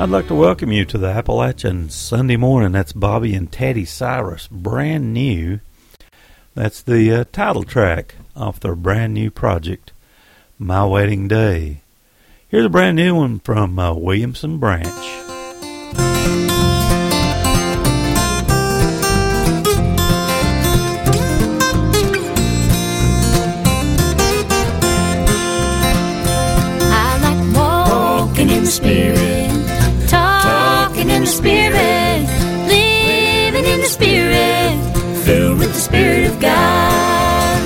I'd like to welcome you to the Appalachian Sunday morning. That's Bobby and Teddy Cyrus, brand new. That's the uh, title track off their brand new project, My Wedding Day. Here's a brand new one from uh, Williamson Branch. I like walking in the spirit, spirit of God.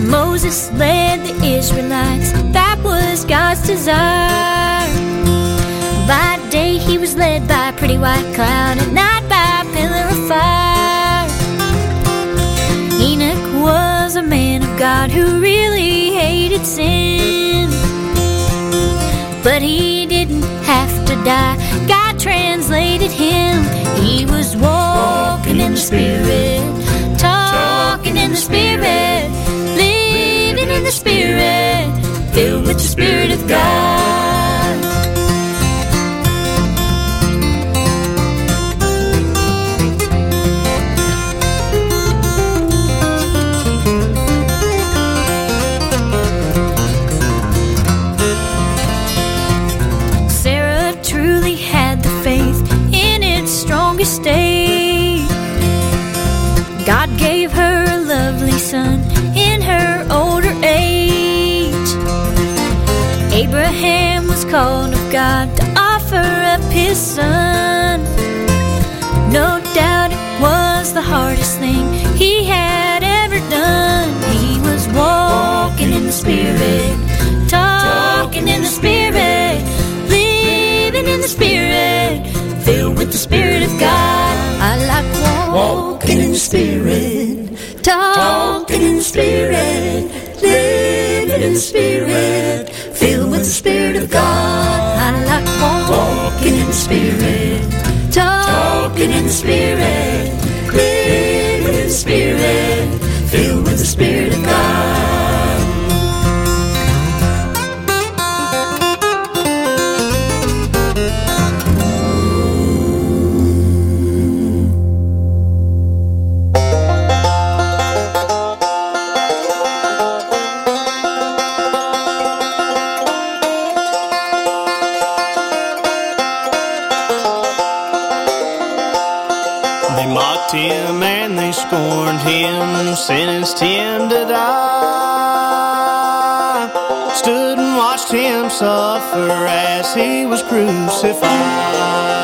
Moses led the Israelites, that was God's desire. By day he was led by a pretty white cloud, at night by a pillar of fire. Enoch was a man of God who really hated sin. But he didn't have to die. Translated him. He was walking in the spirit, talking in the spirit, living in the spirit, filled with the spirit of God. the sun. No doubt it was the hardest thing he had ever done. He was walking in the Spirit, talking in the Spirit, living in the Spirit, filled with the Spirit of God. I like walking in the Spirit, talking in the Spirit, living in the Spirit, filled with the Spirit of God like walking, in spirit, talking in spirit, living in spirit, filled with the spirit of God. long sentenced him to die. Stood and watched him suffer as he was crucified.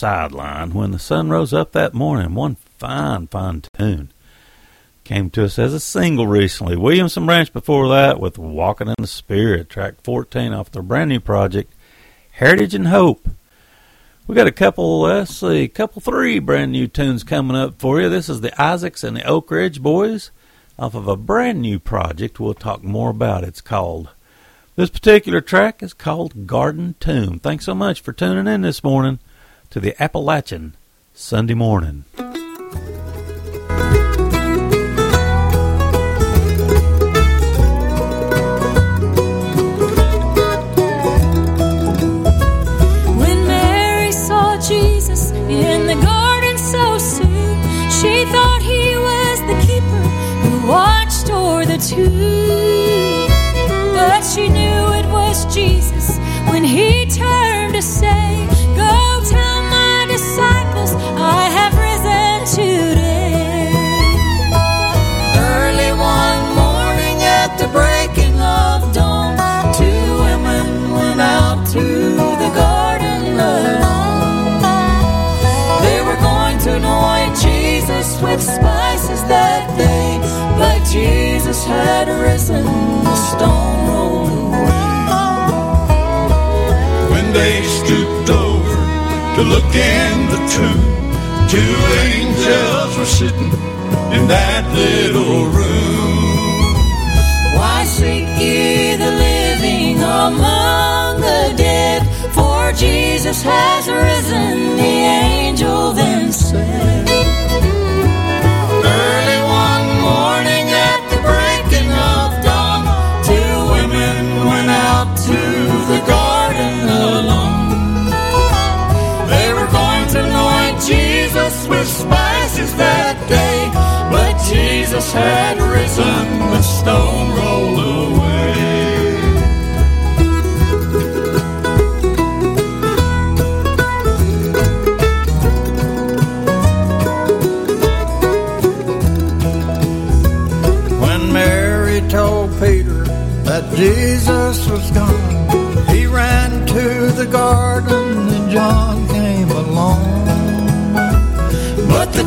Sideline when the sun rose up that morning. One fine, fine tune. Came to us as a single recently. Williamson Branch before that with Walking in the Spirit, track 14 off their brand new project, Heritage and Hope. We got a couple, let's see, couple three brand new tunes coming up for you. This is the Isaacs and the Oak Ridge Boys off of a brand new project we'll talk more about. It's called, this particular track is called Garden Tomb. Thanks so much for tuning in this morning to the Appalachian Sunday Morning. To look in the tomb, two angels were sitting in that little room. Why seek ye the living among the dead? For Jesus has risen, the angel then said. Spices that day, but Jesus had risen, the stone rolled away. When Mary told Peter that Jesus was gone, he ran to the garden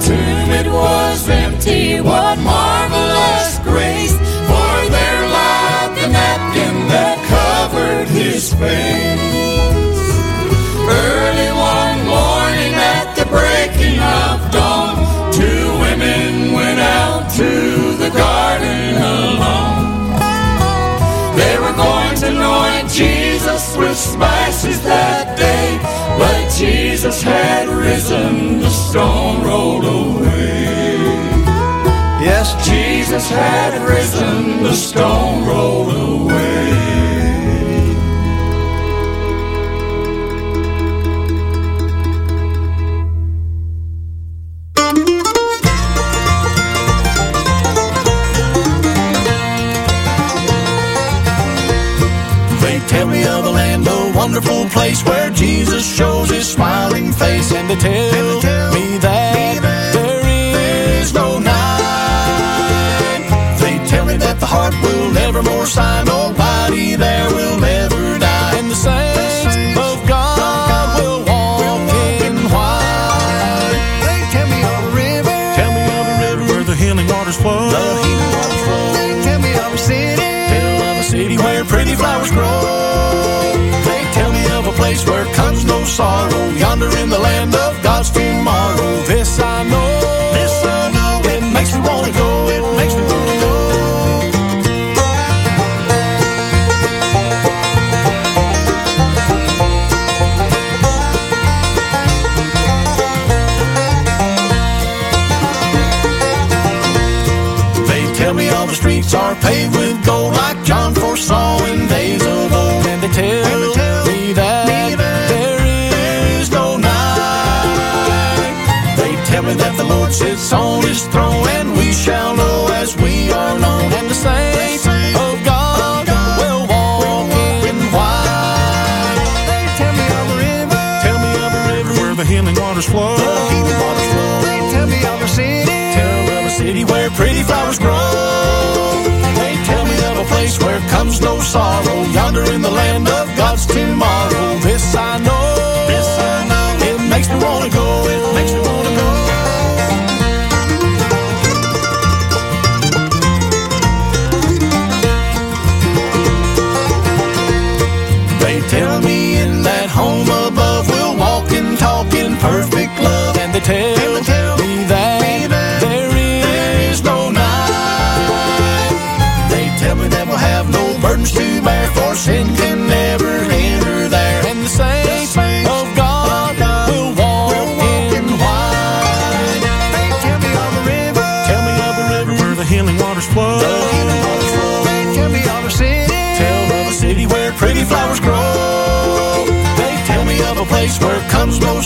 tomb it was empty, what marvelous grace! For there lied the napkin that covered his face. Early one morning at the breaking of dawn, two women went out to the garden alone. They were going to anoint Jesus with spices Jesus had risen, the stone rolled away. Yes, Jesus had risen, the stone rolled away. Wonderful place where Jesus shows his smiling face, and they tell, me that there is no night. They tell me that the heart will nevermore sigh, nobody there will sorrow, yonder in the land of God's tomorrow. This I know,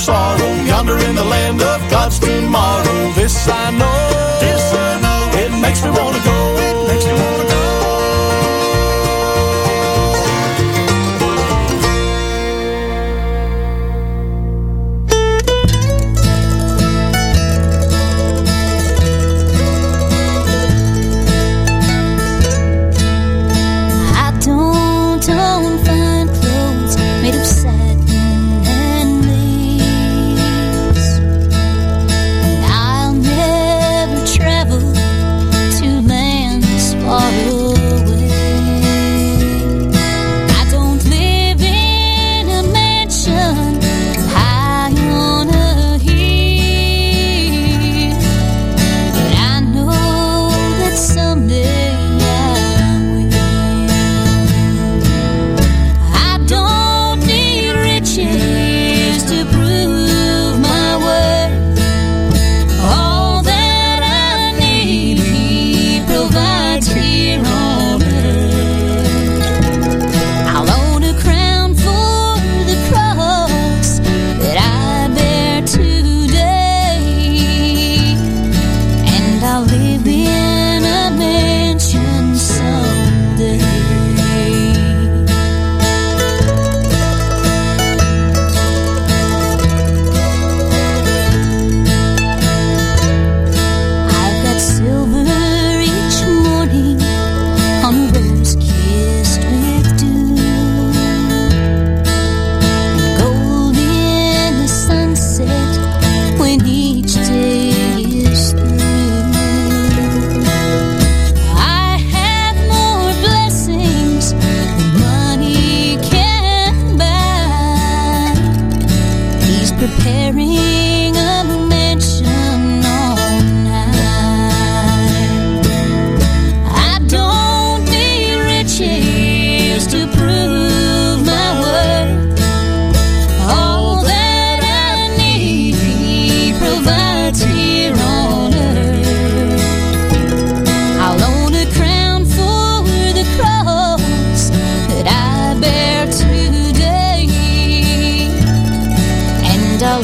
sorrow, yonder in the land of God's tomorrow. This I know, this I know.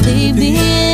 And I'll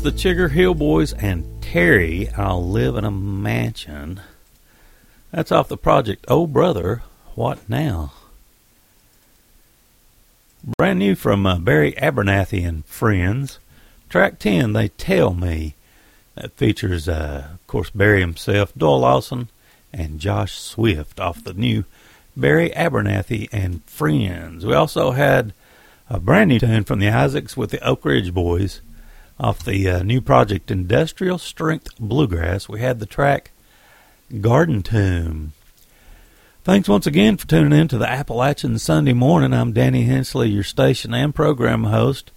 The Chigger Hill Boys and Terry. I'll live in a mansion. That's off the project Oh Brother, What Now? Brand new from uh, Barry Abernathy and Friends. Track 10, They Tell Me. That features, uh, of course, Barry himself, Doyle Lawson, and Josh Swift off the new Barry Abernathy and Friends. We also had a brand new tune from the Isaacs with the Oak Ridge Boys off the uh, new project Industrial Strength Bluegrass. We had the track Garden Tomb. Thanks once again for tuning in to the Appalachian Sunday Morning. I'm Danny Hensley, your station and program host.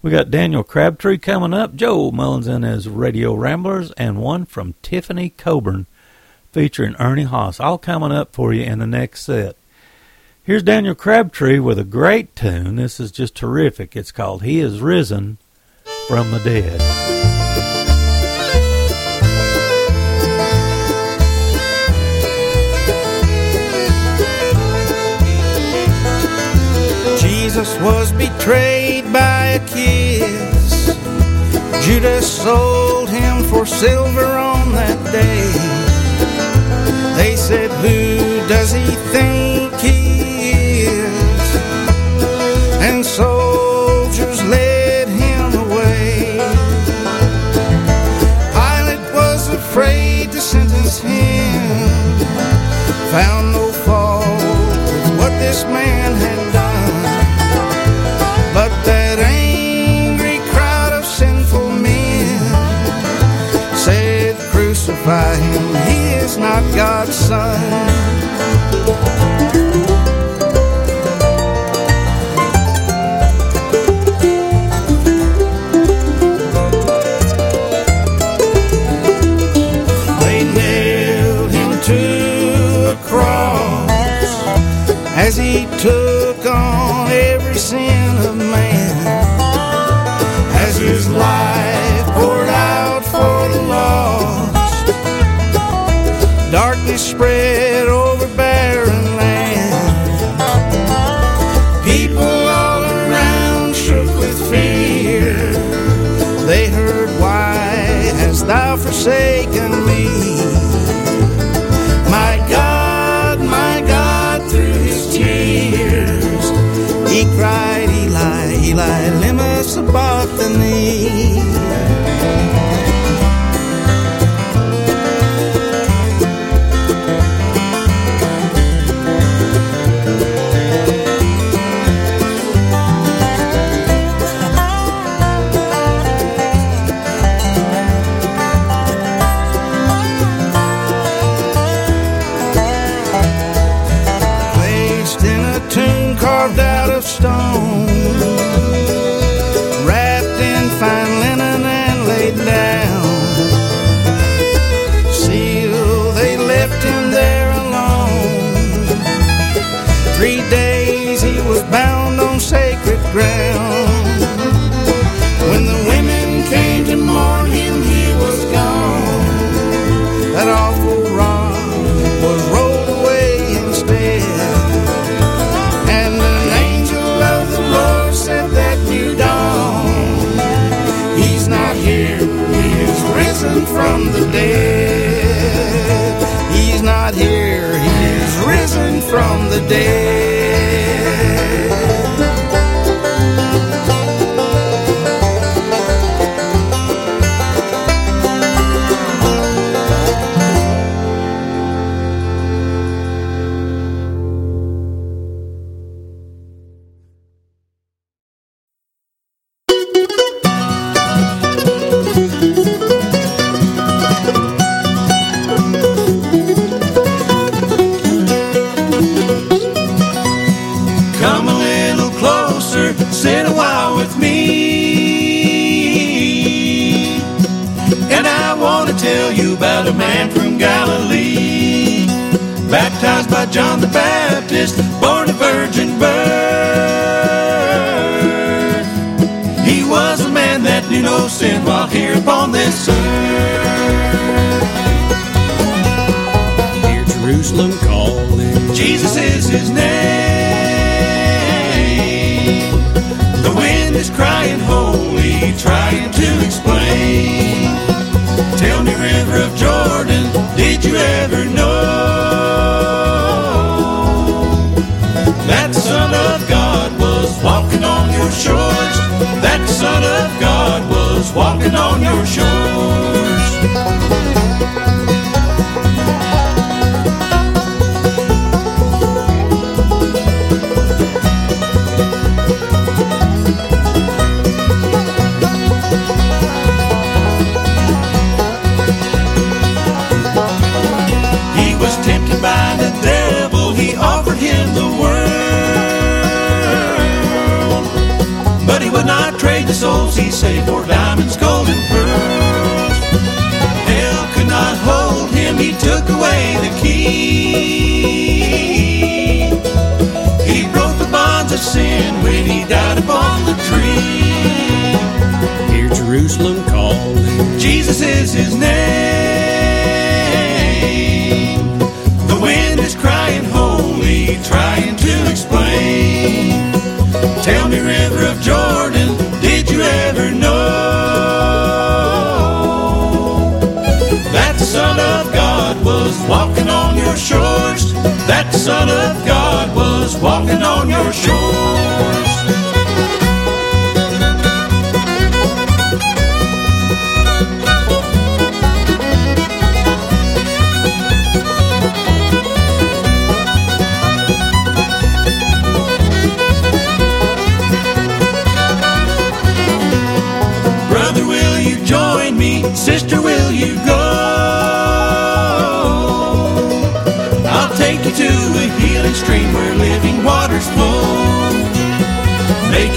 We got Daniel Crabtree coming up, Joe Mullins and his Radio Ramblers, and one from Tiffany Coburn featuring Ernie Haase. All coming up for you in the next set. Here's Daniel Crabtree with a great tune. This is just terrific. It's called He Is Risen from the dead. Jesus was betrayed by a kiss. Judas sold him for silver on that day. They said, Who does he think? afraid to sentence him. Found no fault with what this man had. Somebody.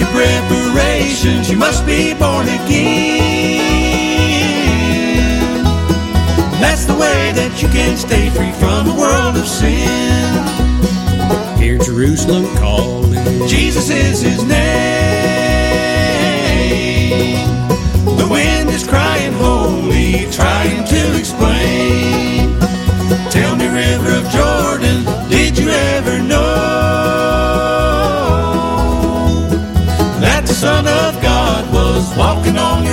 your preparations. You must be born again. That's the way that you can stay free from the world of sin. Hear Jerusalem calling. Jesus is his name.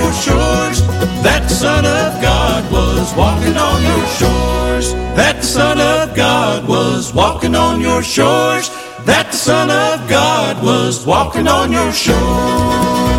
your shores. That Son of God was walking on your shores. That Son of God was walking on your shores. That Son of God was walking on your shores.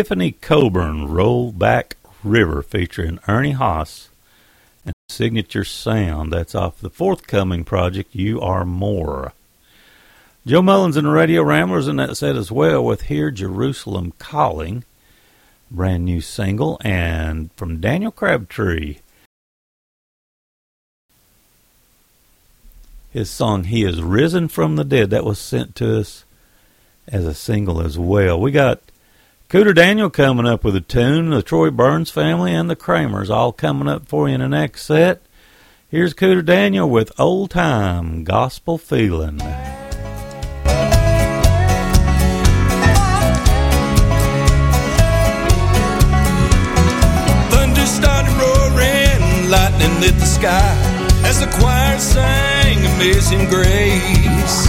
Tiffany Coburn Roll Back River featuring Ernie Haase and Signature Sound. That's off the forthcoming project, You Are More. Joe Mullins and the Radio Ramblers in that set as well with Hear Jerusalem Calling, brand new single, and from Daniel Crabtree. His song, He is Risen from the Dead, that was sent to us as a single as well. We got Cooter Daniel coming up with a tune, the Troy Burns family, and the Kramers all coming up for you in the next set. Here's Cooter Daniel with Old Time Gospel Feeling. Thunder started roaring, lightning lit the sky as the choir sang Amazing Grace.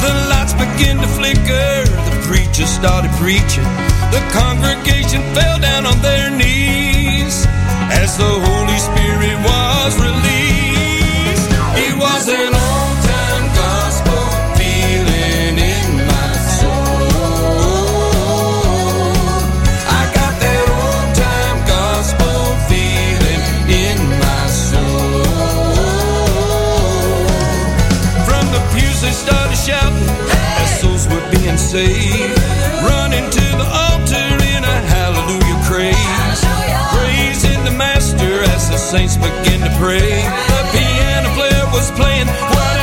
The lights began to flicker, the preacher started preaching. The congregation fell down on their knees as the Holy Spirit was released. It was an being saved. Running to the altar in a hallelujah craze. Praising the master as the saints began to pray. The piano player was playing.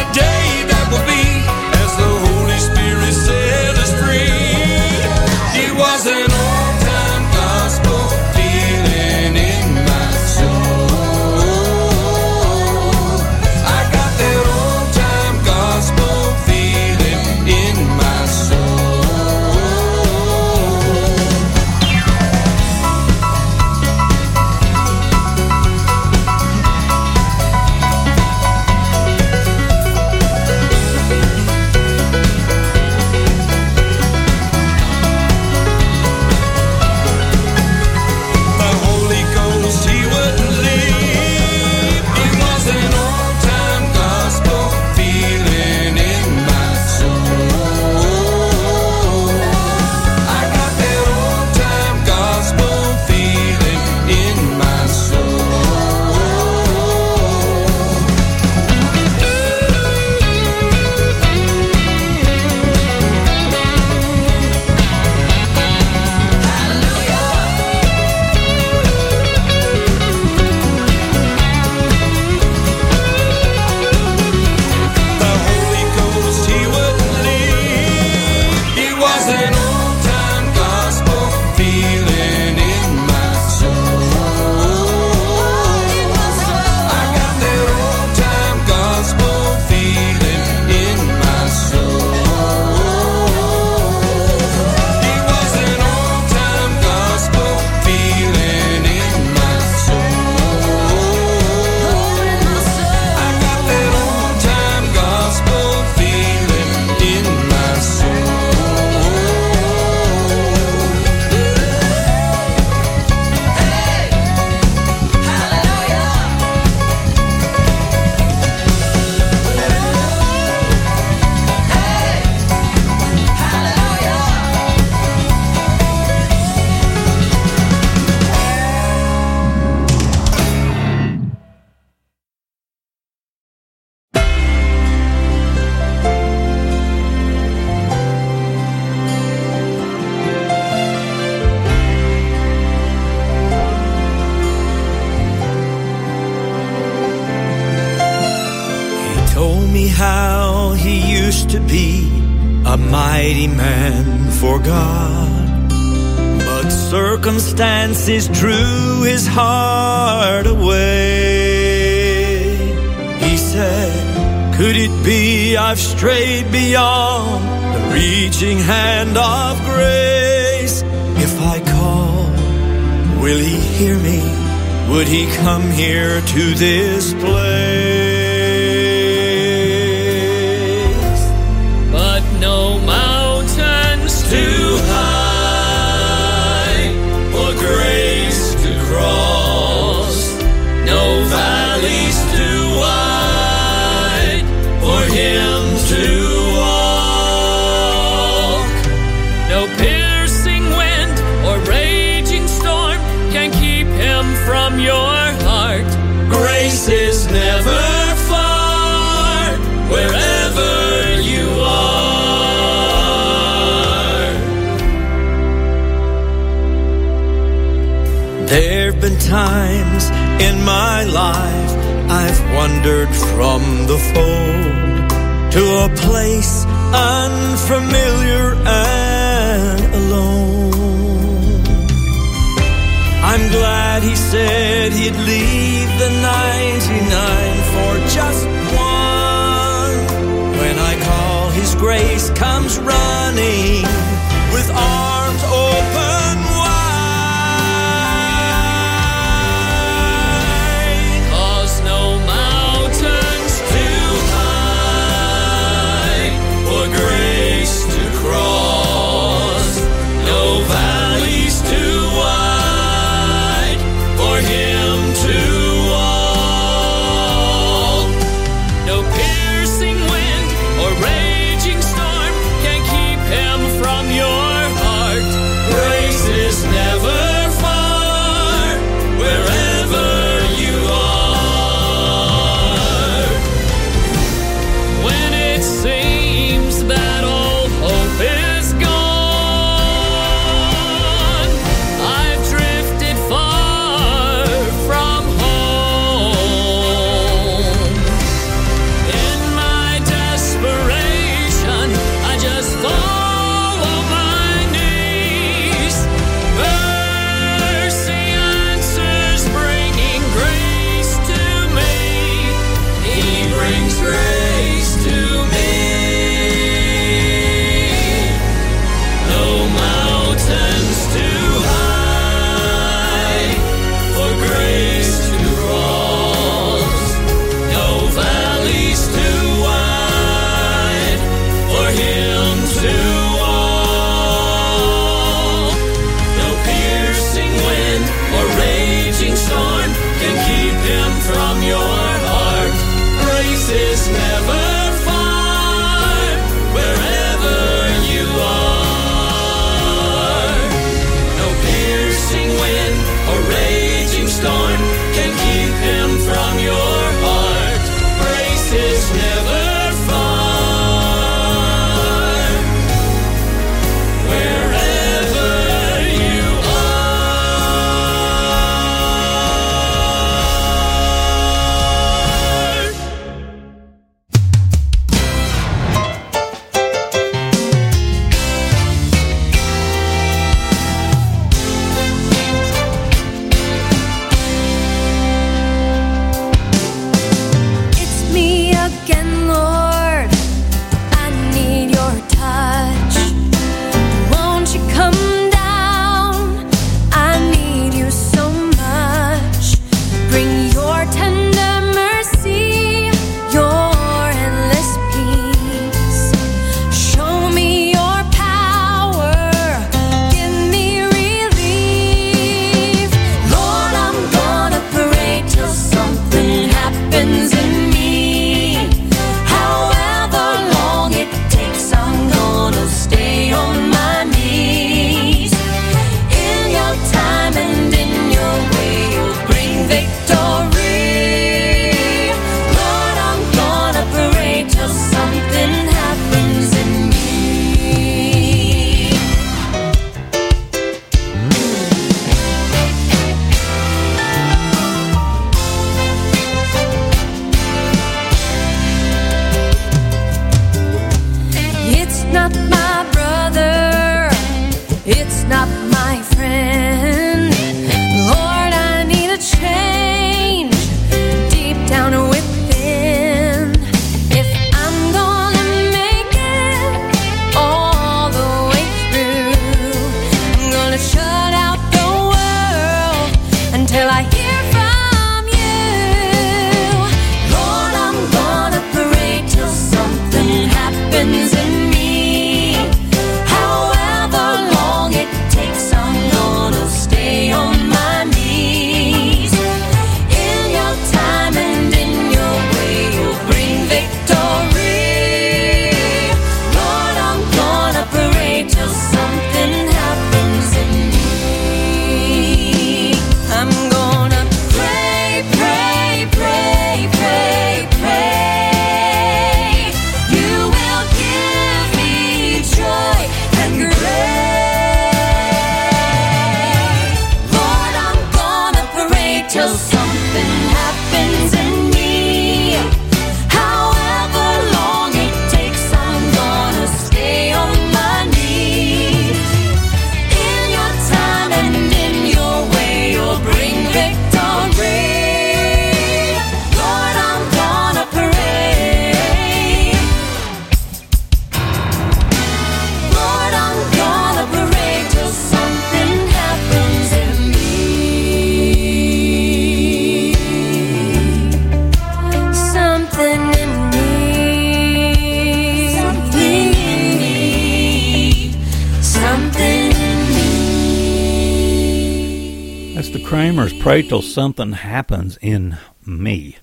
Kramer's Pray Till Something Happens in Me.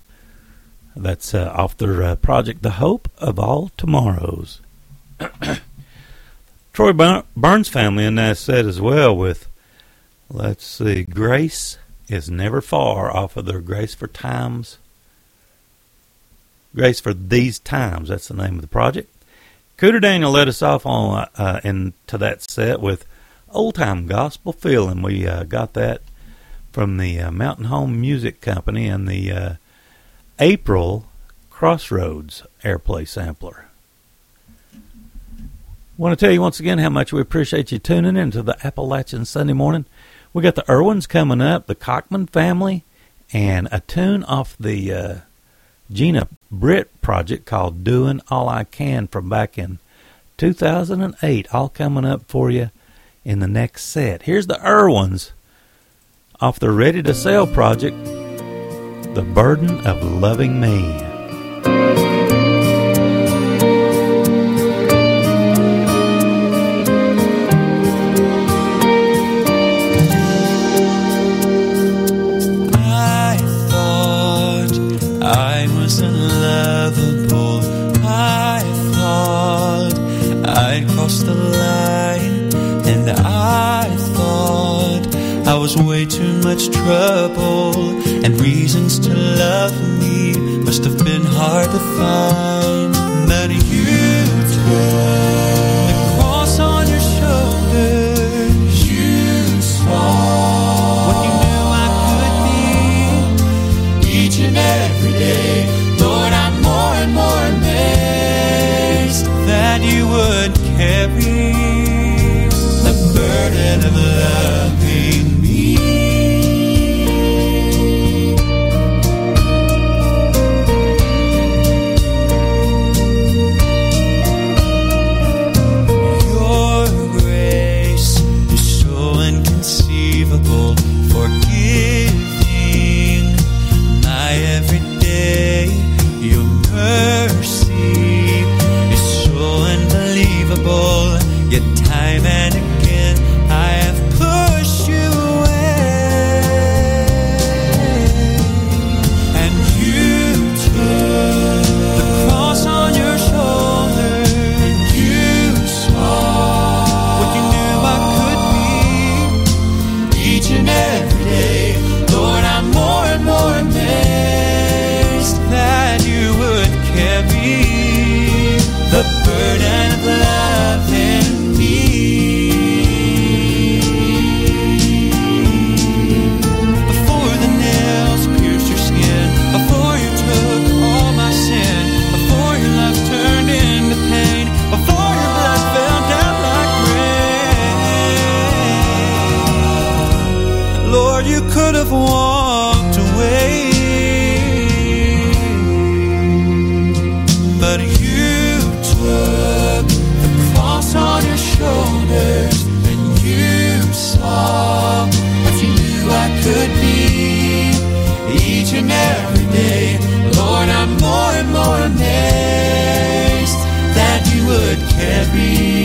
That's uh, off their uh, project The Hope of All Tomorrows. Troy Bur- Burns family in that set as well with, let's see, Grace is Never Far off of their Grace for Times. Grace for These Times, that's the name of the project. Cooter Daniel led us off on uh, into that set with Old Time Gospel Feeling. We uh, got that from the uh, Mountain Home Music Company and the uh, April Crossroads Airplay Sampler. Want to tell you once again how much we appreciate you tuning in to the Appalachian Sunday morning. We got the Irwins coming up, the Cockman family, and a tune off the uh, Gina Britt project called Doing All I Can from back in 2008, all coming up for you in the next set. Here's the Irwins off the Ready to Sail project, The Burden of Loving Me. Was way too much trouble. And reasons to love me must have been hard to find. But you took the cross on your shoulders. You saw what you knew I could be each and every day. Lord, I'm more and more amazed that you would carry walked away, but you took the cross on your shoulders and you saw what you knew I could be each and every day. Lord, I'm more and more amazed that you would carry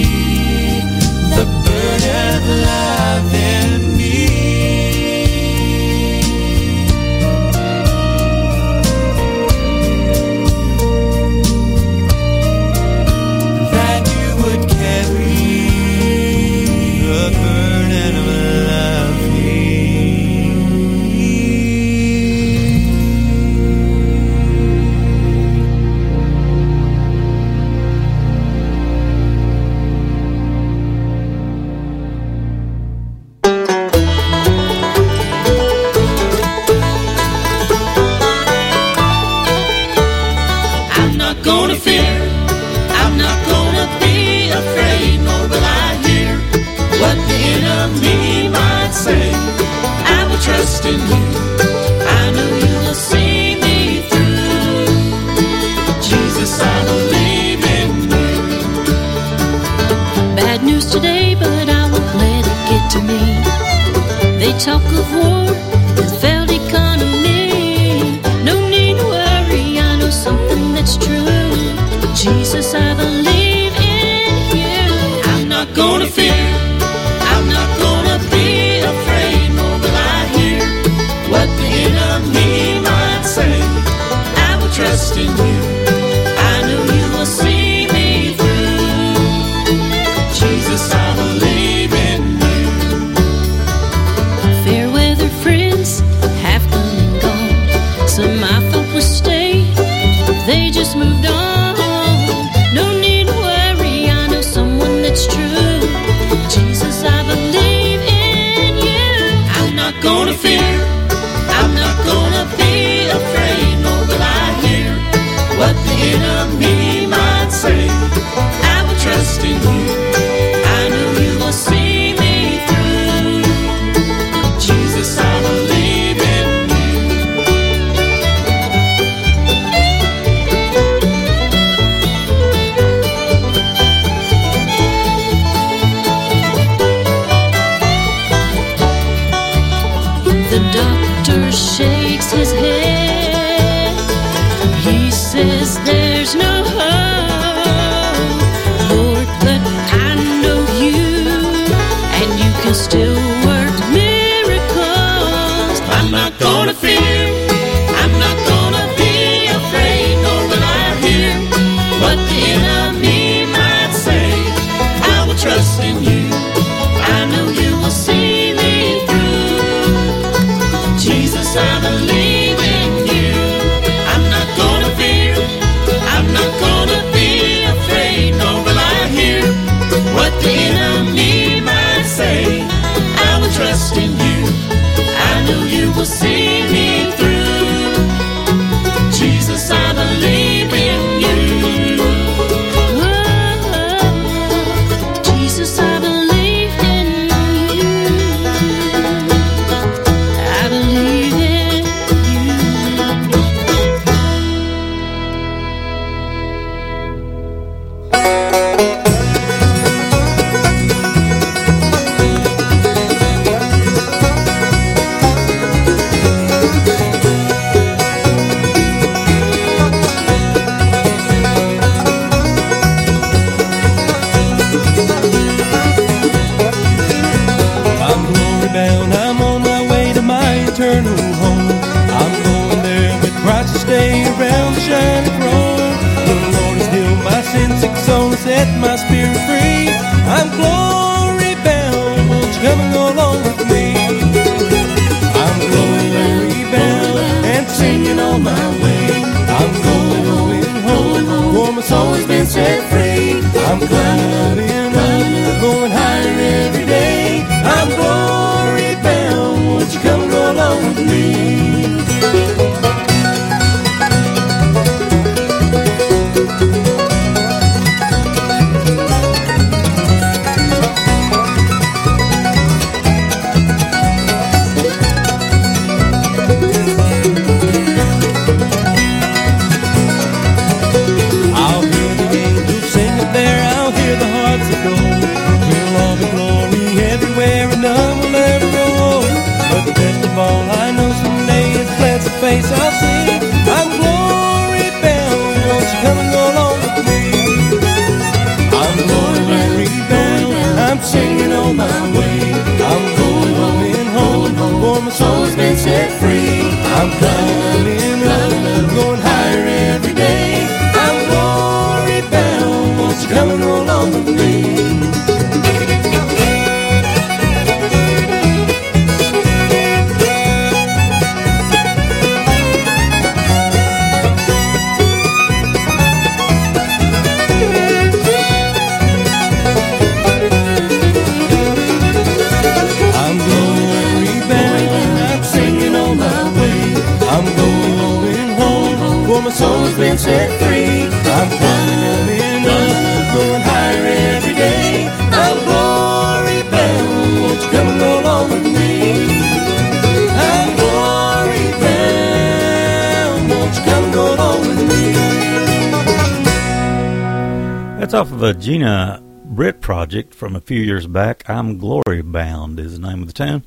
Gina Britt project from a few years back. I'm Glory Bound is the name of the tune.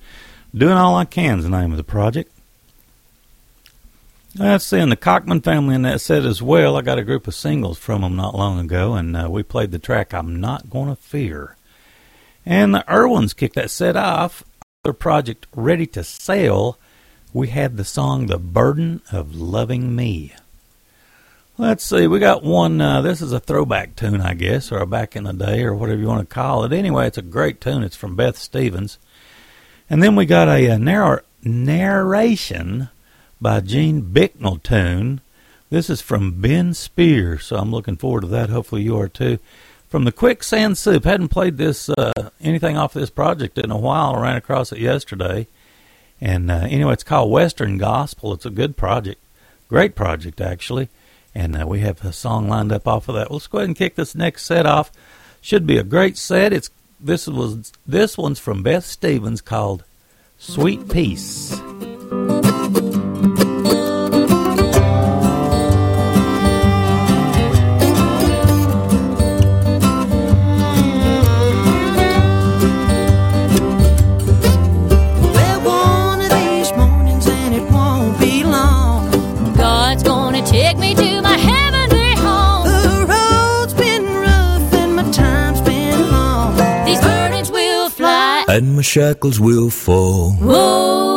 Doing All I Can is the name of the project. Let's see, the Cockman family in that set as well. I got a group of singles from them not long ago, and uh, we played the track I'm Not Gonna Fear. And the Irwins kicked that set off. Their project Ready to Sail, we had the song The Burden of Loving Me. Let's see, we got one. Uh, this is a throwback tune, I guess, or a back in the day, or whatever you want to call it. Anyway, it's a great tune. It's from Beth Stevens. And then we got a, a narr- narration by Gene Bicknell tune. This is from Ben Spear, so I'm looking forward to that. Hopefully, you are too. From the Quicksand Soup. Hadn't played this uh, anything off this project in a while. I ran across it yesterday. And uh, anyway, it's called Western Gospel. It's a good project. Great project, actually. And uh, we have a song lined up off of that. Let's go ahead and kick this next set off. Should be a great set. It's this was this one's from Beth Stevens called Sweet Peace. Well, one and my shackles will fall. Whoa,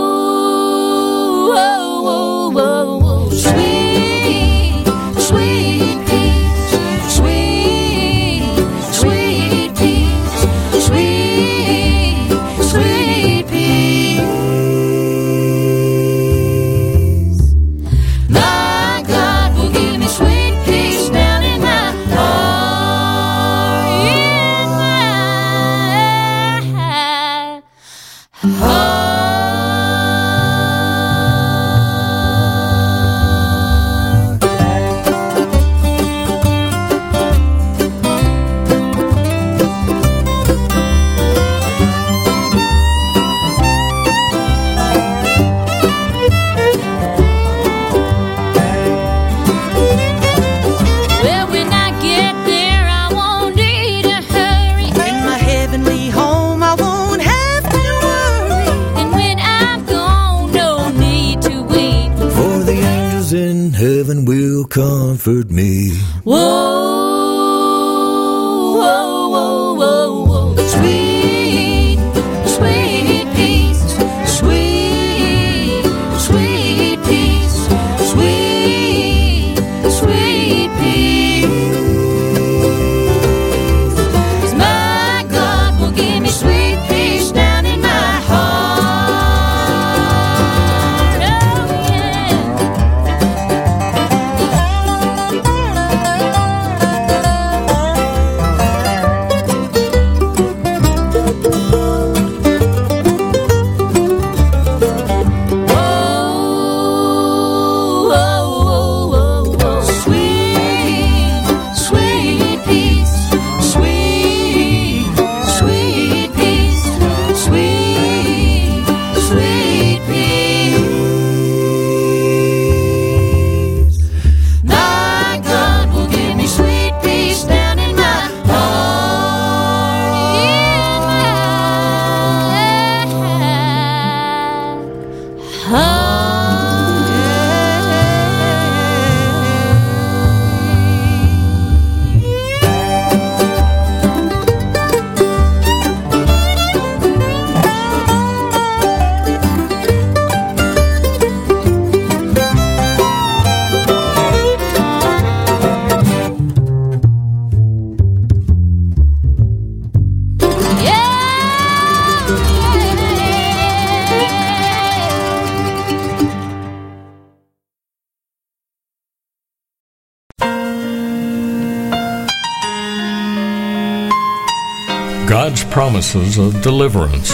promises of deliverance.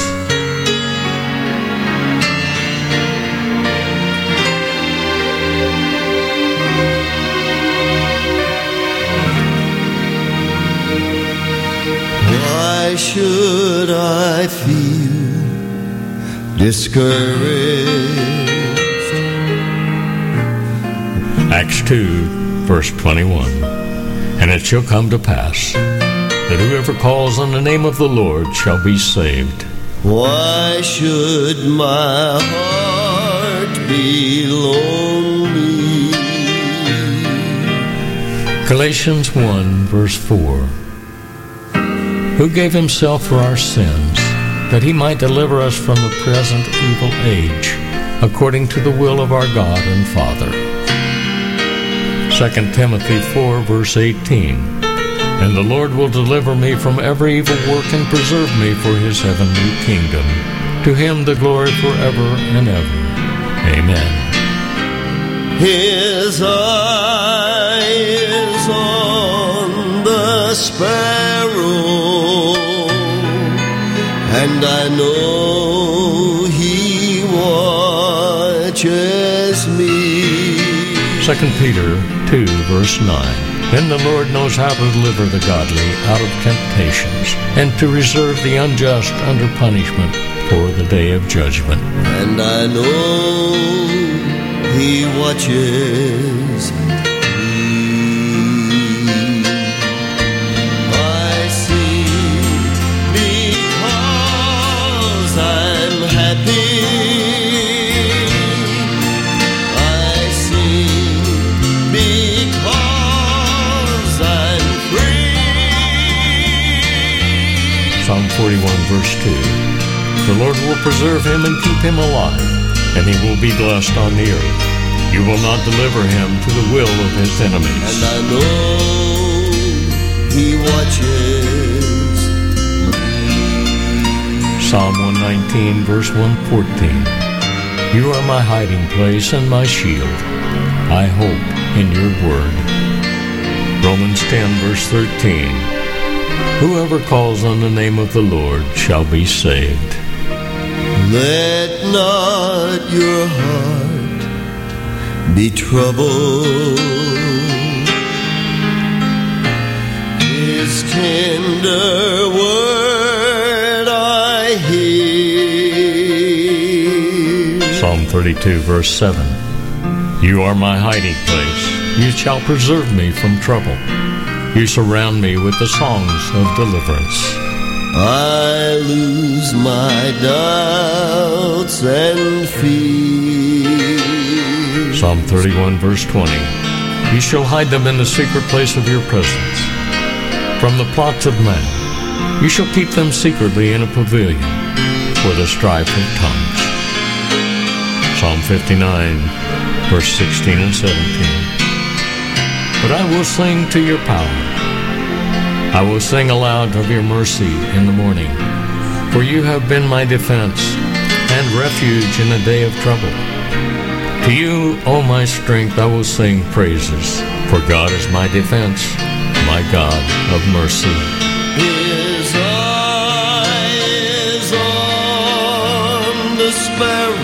Why should I feel discouraged? Acts 2, verse 21. And it shall come to pass that whoever calls on the name of the Lord shall be saved. Why should my heart be lonely? Galatians 1, verse 4. Who gave himself for our sins, that he might deliver us from the present evil age, according to the will of our God and Father. 2 Timothy 4, verse 18. And the Lord will deliver me from every evil work and preserve me for his heavenly kingdom. To him the glory forever and ever. Amen. His eye is on the sparrow, and I know he watches me. 2 Peter 2, verse 9. Then the Lord knows how to deliver the godly out of temptations, and to reserve the unjust under punishment for the day of judgment. And I know he watches 41, verse 2. The Lord will preserve him and keep him alive, and he will be blessed on the earth. You will not deliver him to the will of his enemies. And I know he watches Psalm 119, verse 114. You are my hiding place and my shield. I hope in your word. Romans 10, verse 13. Whoever calls on the name of the Lord shall be saved. Let not your heart be troubled. His tender word I hear. Psalm 32, verse 7. You are my hiding place. You shall preserve me from trouble. You surround me with the songs of deliverance. I lose my doubts and fears. Psalm 31, verse 20. You shall hide them in the secret place of your presence. From the plots of man, you shall keep them secretly in a pavilion for the strife of tongues. Psalm 59, verse 16 and 17. But I will sing to your power. I will sing aloud of your mercy in the morning. For you have been my defense and refuge in the day of trouble. To you, O my strength, I will sing praises. For God is my defense, my God of mercy. His eye is on the sparrow,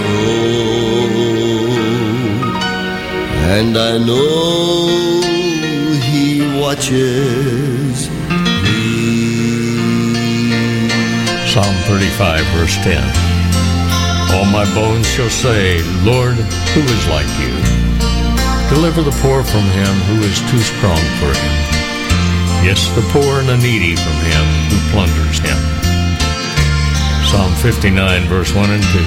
and I know he watches Psalm 35, verse 10. All my bones shall say, Lord, who is like you? Deliver the poor from him who is too strong for him. Yes, the poor and the needy from him who plunders him. Psalm 59, verse 1 and 2.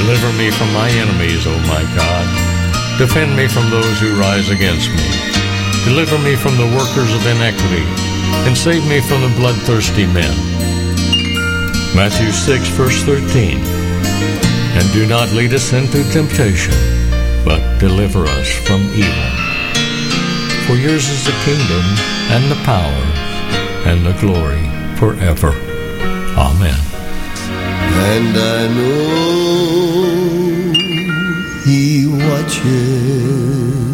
Deliver me from my enemies, O my God. Defend me from those who rise against me. Deliver me from the workers of iniquity, and save me from the bloodthirsty men. Matthew 6, verse 13. And do not lead us into temptation, but deliver us from evil. For yours is the kingdom, and the power, and the glory forever. Amen. And I know he watches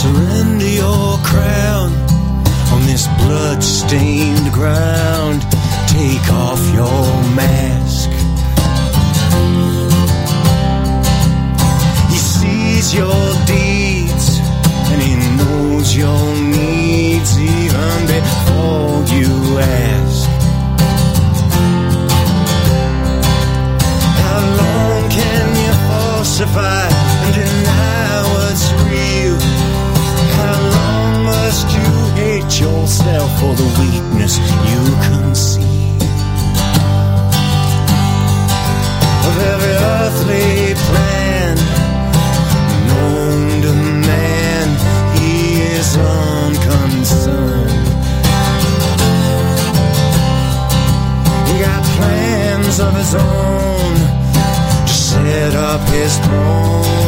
Surrender your crown on this blood-stained ground. Take off your mask. He sees your deeds and he knows your needs even before you ask. How long can you falsify yourself for the weakness you conceive? Of every earthly plan known to man, he is unconcerned. He got plans of his own to set up his throne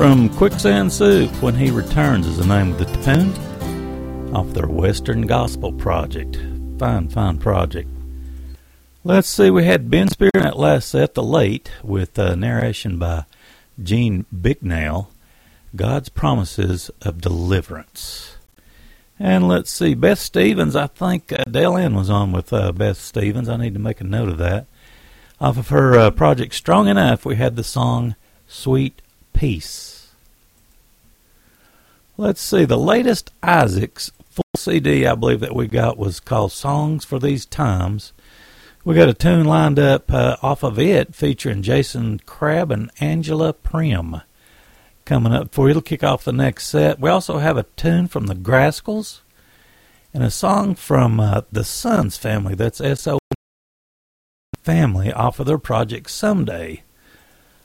From Quicksand Soup, When He Returns is the name of the tune off their Western Gospel Project. Fine, fine project. Let's see, we had Ben Speer in that last set, The Late, with uh, narration by Gene Bicknell, God's Promises of Deliverance. And let's see, Beth Stevens, I think uh, Dale Ann was on with uh, Beth Stevens. I need to make a note of that. Off of her uh, project Strong Enough, we had the song Sweet piece. Let's see, the latest Isaac's full CD I believe that we got was called Songs for These Times. We got a tune lined up uh, off of it featuring Jason Crabb and Angela Primm coming up for you. It'll kick off the next set. We also have a tune from the Grascals and a song from uh, the Sons family. That's S O family off of their project Someday.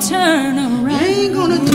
turn around. You ain't gonna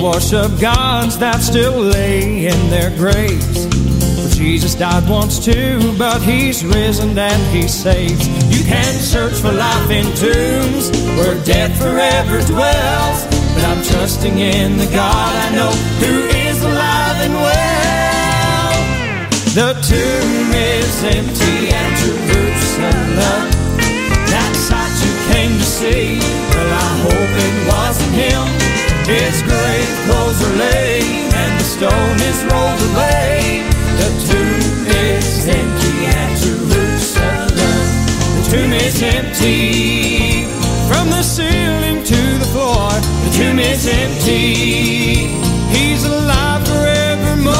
worship gods that still lay in their graves. For Jesus died once too, but he's risen and he saves. You can search for life in tombs where death forever dwells. But I'm trusting in the God I know who is alive and well. The tomb is empty at Jerusalem. That sight you came to see, well, I hope it wasn't him. His grave clothes are laid and the stone is rolled away. The tomb is empty at Jerusalem. The tomb is empty from the ceiling to the floor. The tomb is empty. He's alive forevermore.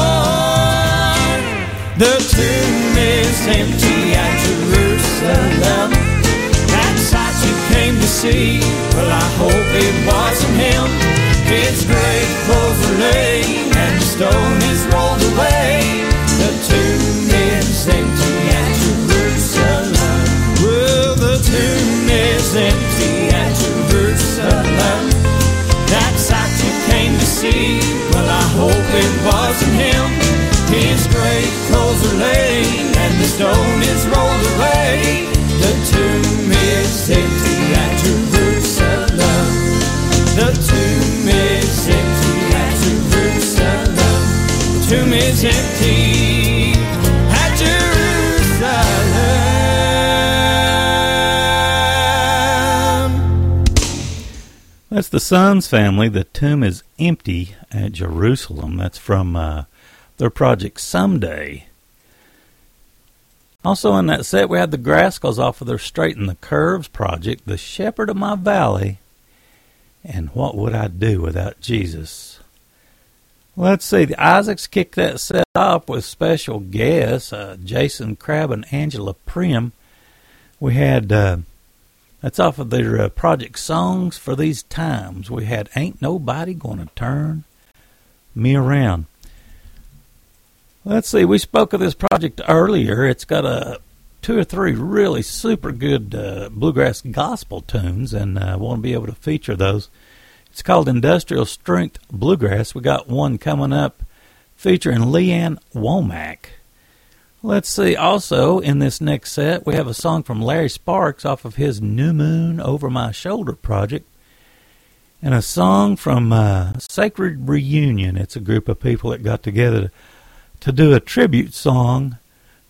The tomb is empty at Jerusalem. That sight you came to see, well, I hope it wasn't him. His grave clothes are laid and the stone is rolled away. The tomb is empty at Jerusalem. Well, the tomb is empty at Jerusalem. That sight you came to see, well, I hope it wasn't him. His grave clothes are laid That's the Sons family. The tomb is empty at Jerusalem. That's from uh, their project Someday. Also in that set, we had the Grascals off of their Straighten the Curves project, The Shepherd of My Valley, and What Would I Do Without Jesus? Let's see, the Isaacs kicked that set off with special guests, uh, Jason Crabb and Angela Primm. We had, uh, that's off of their uh, project Songs for These Times. We had Ain't Nobody Gonna Turn Me Around. Let's see, we spoke of this project earlier. It's got a two or three really super good uh, bluegrass gospel tunes, and I uh, want to be able to feature those. It's called Industrial Strength Bluegrass. We got one coming up featuring Lee Ann Womack. Let's see, also in this next set, we have a song from Larry Sparks off of his New Moon Over My Shoulder project, and a song from uh, Sacred Reunion. It's a group of people that got together to do a tribute song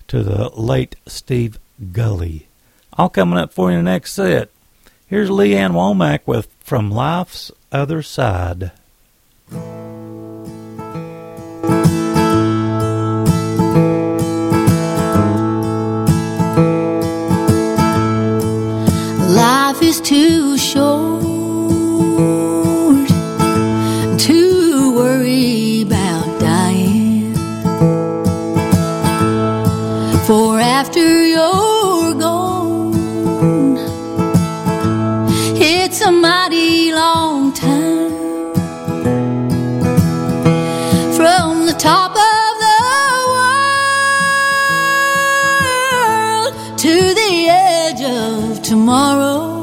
to the late Steve Gulley. All coming up for you in the next set. Here's Lee Ann Womack with From Life's Other Side. Too short to worry about dying. For after you're gone, it's a mighty long time from the top of the world to the edge of tomorrow.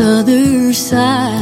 Other side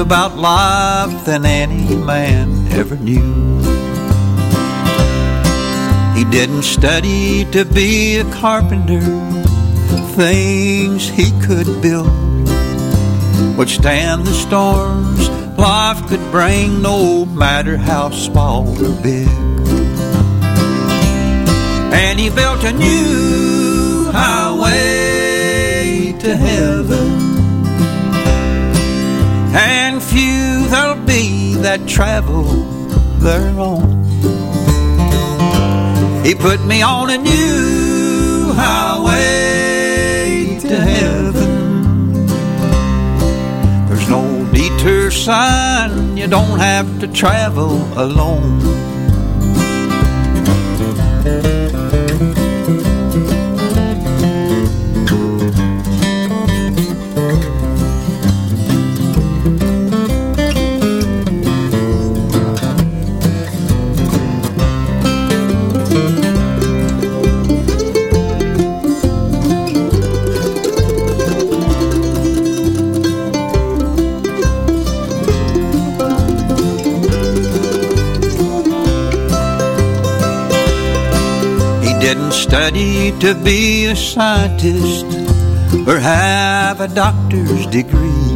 about life than any man ever knew. He didn't study to be a carpenter, things he could build would stand the storms life could bring, no matter how small or big. And he built a new highway to heaven. That travel thereon. He put me on a new highway to heaven. There's no detour sign, you don't have to travel alone. Study to be a scientist or have a doctor's degree.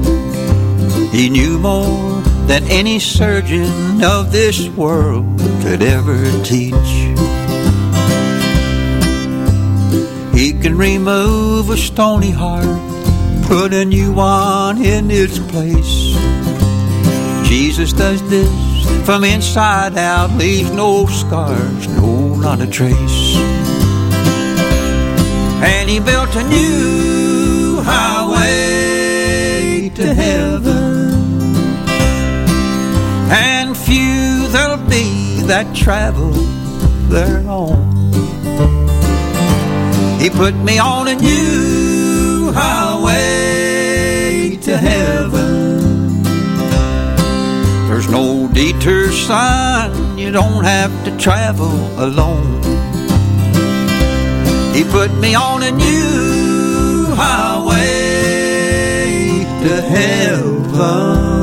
He knew more than any surgeon of this world could ever teach. He can remove a stony heart, put a new one in its place. Jesus does this from inside out, leaves no scars, no, not a trace. And he built a new highway to heaven. And few there'll be that travel thereon. He put me on a new highway to heaven. There's no detour sign, you don't have to travel alone. He put me on a new highway to heaven.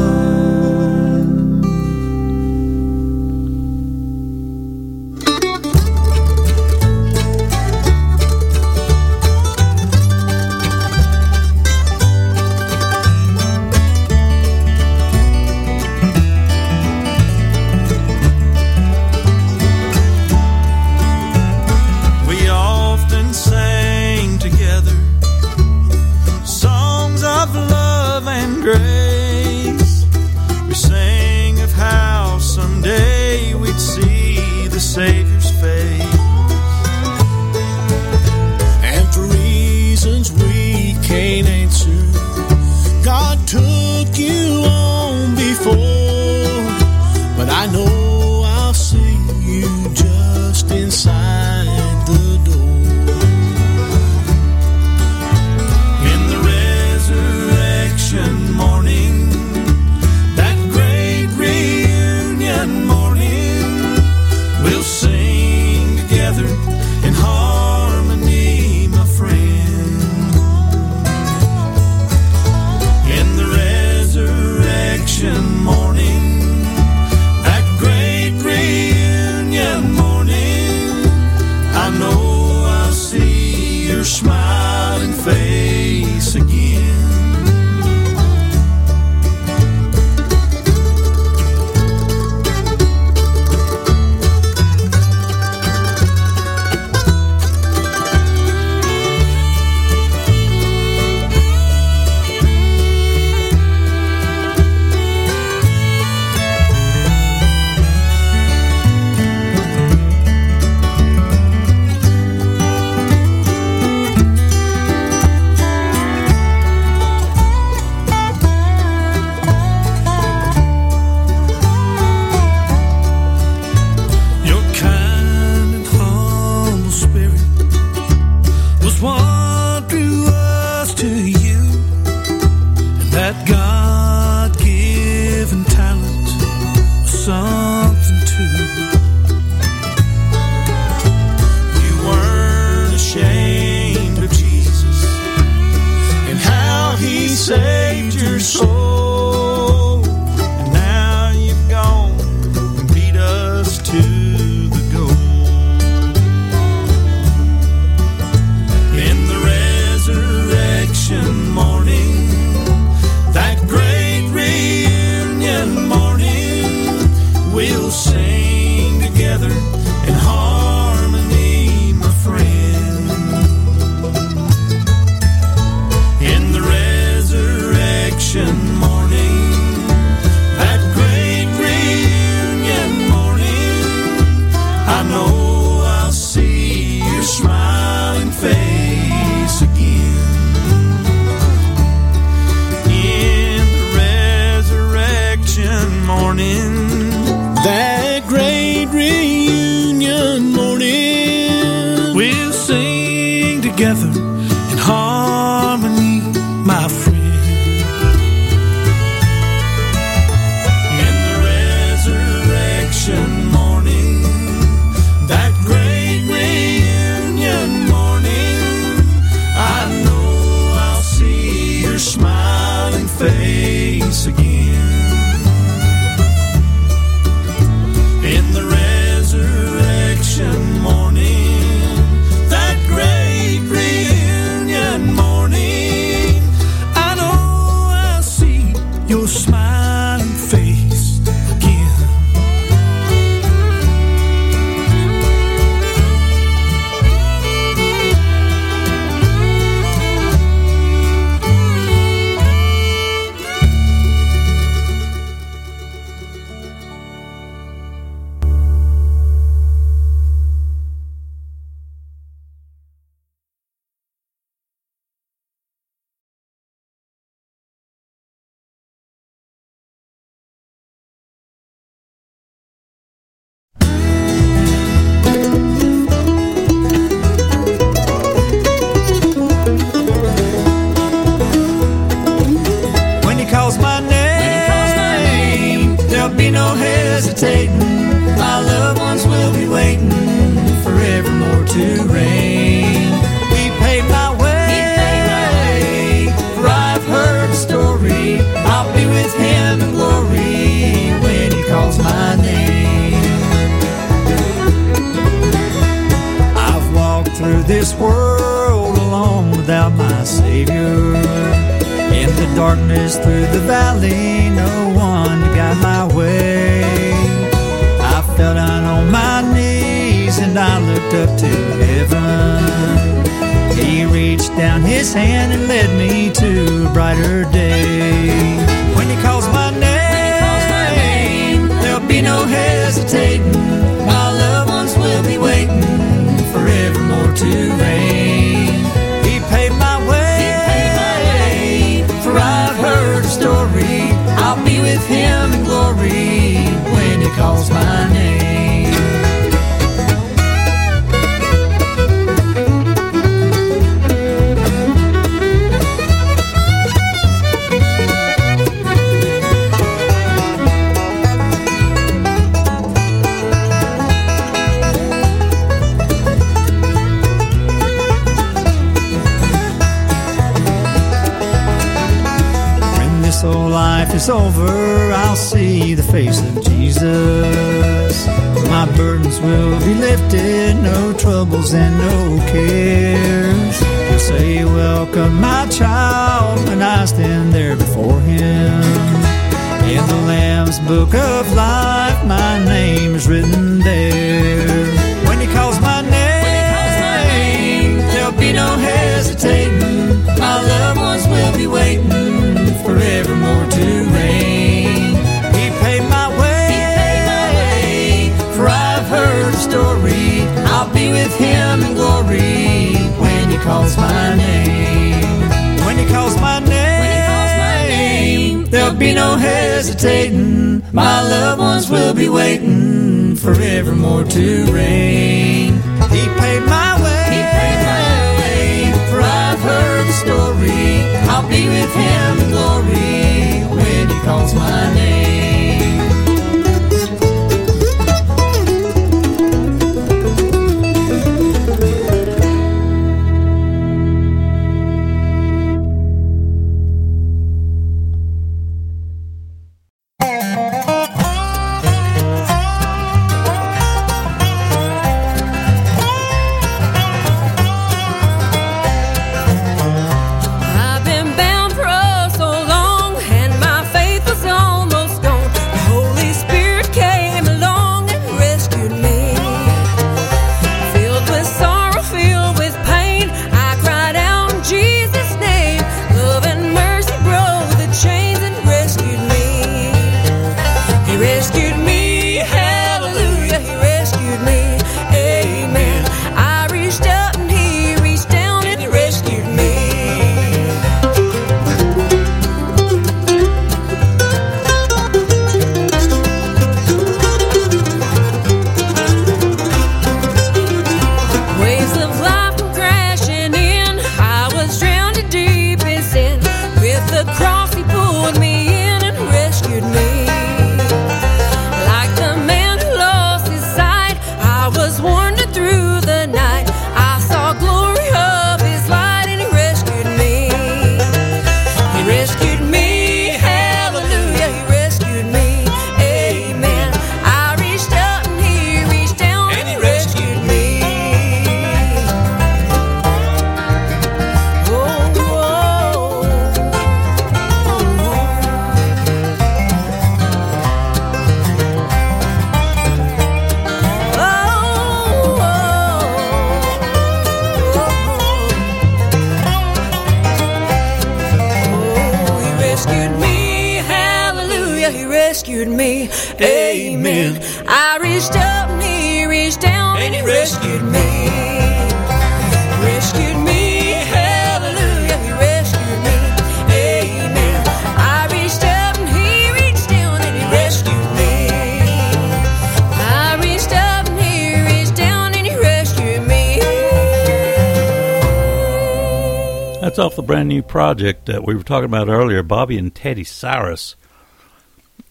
Project that we were talking about earlier, Bobby and Teddy Cyrus.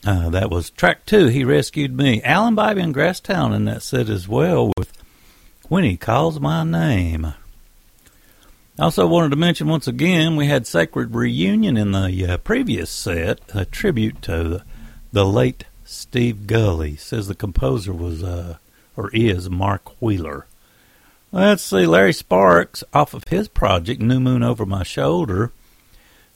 Uh, that was track two. He rescued me. Alan Bibey and Grasstowne in that set as well with When He Calls My Name. I also wanted to mention once again we had Sacred Reunion in the uh, previous set, a tribute to the, the late Steve Gulley. Says the composer was uh, or is Mark Wheeler. Let's see, Larry Sparks off of his project New Moon Over My Shoulder.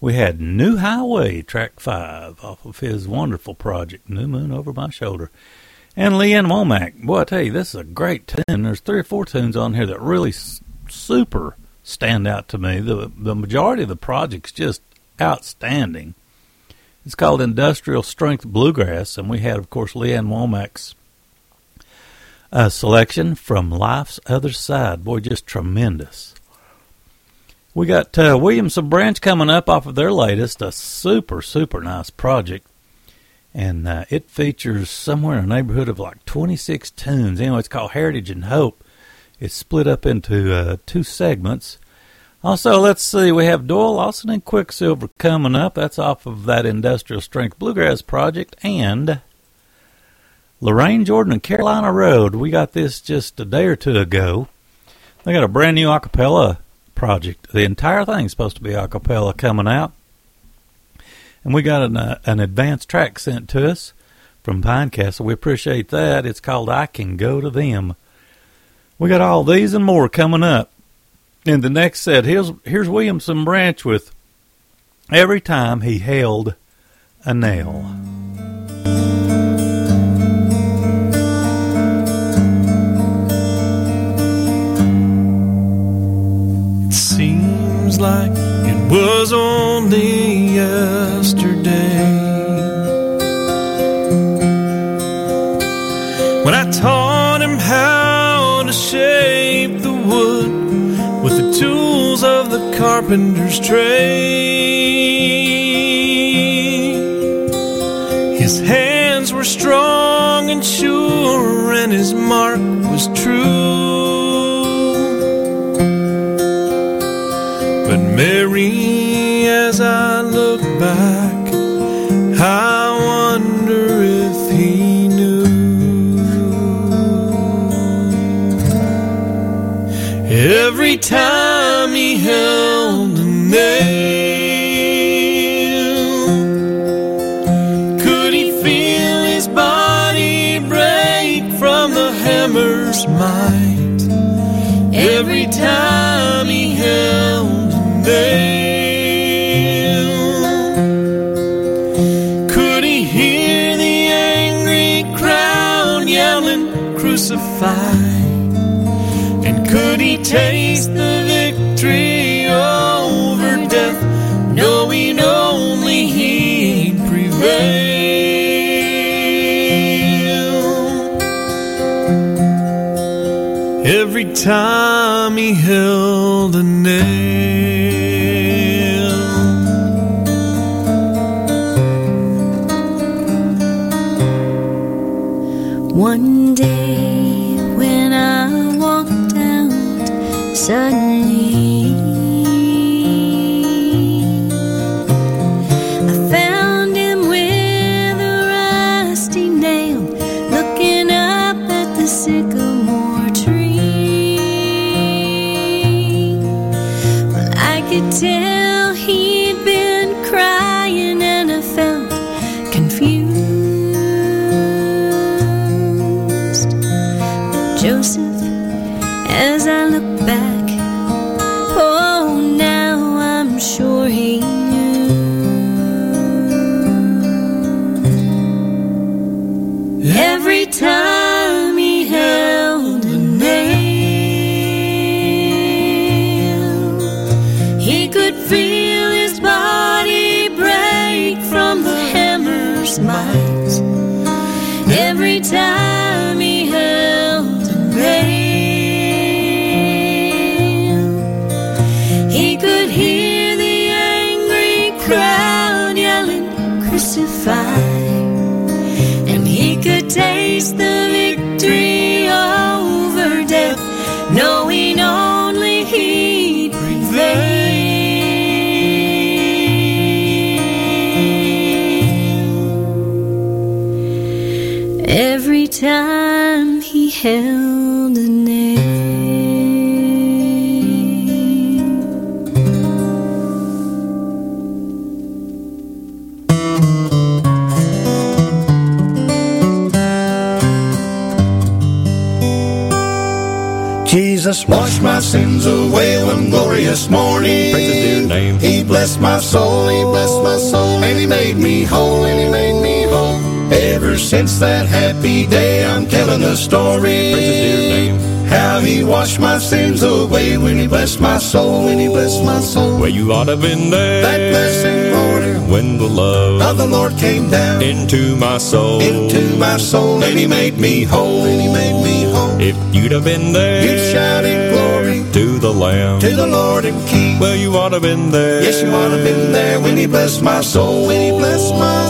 We had New Highway, track five, off of his wonderful project, New Moon Over My Shoulder. And Lee Ann Womack. Boy, I tell you, this is a great tune. There's three or four tunes on here that really s- super stand out to me. The, the majority of the project's just outstanding. It's called Industrial Strength Bluegrass, and we had, of course, Lee Ann Womack's uh, selection from Life's Other Side. Boy, just tremendous. We got uh, Williamson Branch coming up off of their latest, a super, super nice project. And uh, it features somewhere in the neighborhood of like 26 tunes. Anyway, it's called Heritage and Hope. It's split up into uh, two segments. Also, let's see, we have Doyle Lawson and Quicksilver coming up. That's off of that Industrial Strength Bluegrass project. And Lorraine Jordan and Carolina Road. We got this just a day or two ago. They got a brand new acapella project. The entire thing's supposed to be acapella coming out. And we got an, uh, an advanced track sent to us from Pinecastle. We appreciate that. It's called I Can Go to Them. We got all these and more coming up. In the next set, here's, here's Williamson Branch with Every Time He Held a Nail. Seems like it was only yesterday when I taught him how to shape the wood with the tools of the carpenter's trade. His hands were strong and sure, and his mark was true. Time He held a nail. One day when I walked out, suddenly every time he held a nail. Jesus washed my sins away one glorious morning. Praise his dear name. He blessed my soul, he blessed my soul, and he made me whole, and he made me whole. Ever since that happy day, I'm telling the story. How he washed my sins away when he blessed my soul, when he blessed my soul. Well, you ought to have been there That blessed morning when the love of the Lord came down into my soul. into my soul, and he made me whole, and he made me whole. If you'd have been there You shouted glory to the Lamb. to the Lord and King. Well, you ought to have been there. Yes, you ought to have been there when he blessed my soul, when he blessed my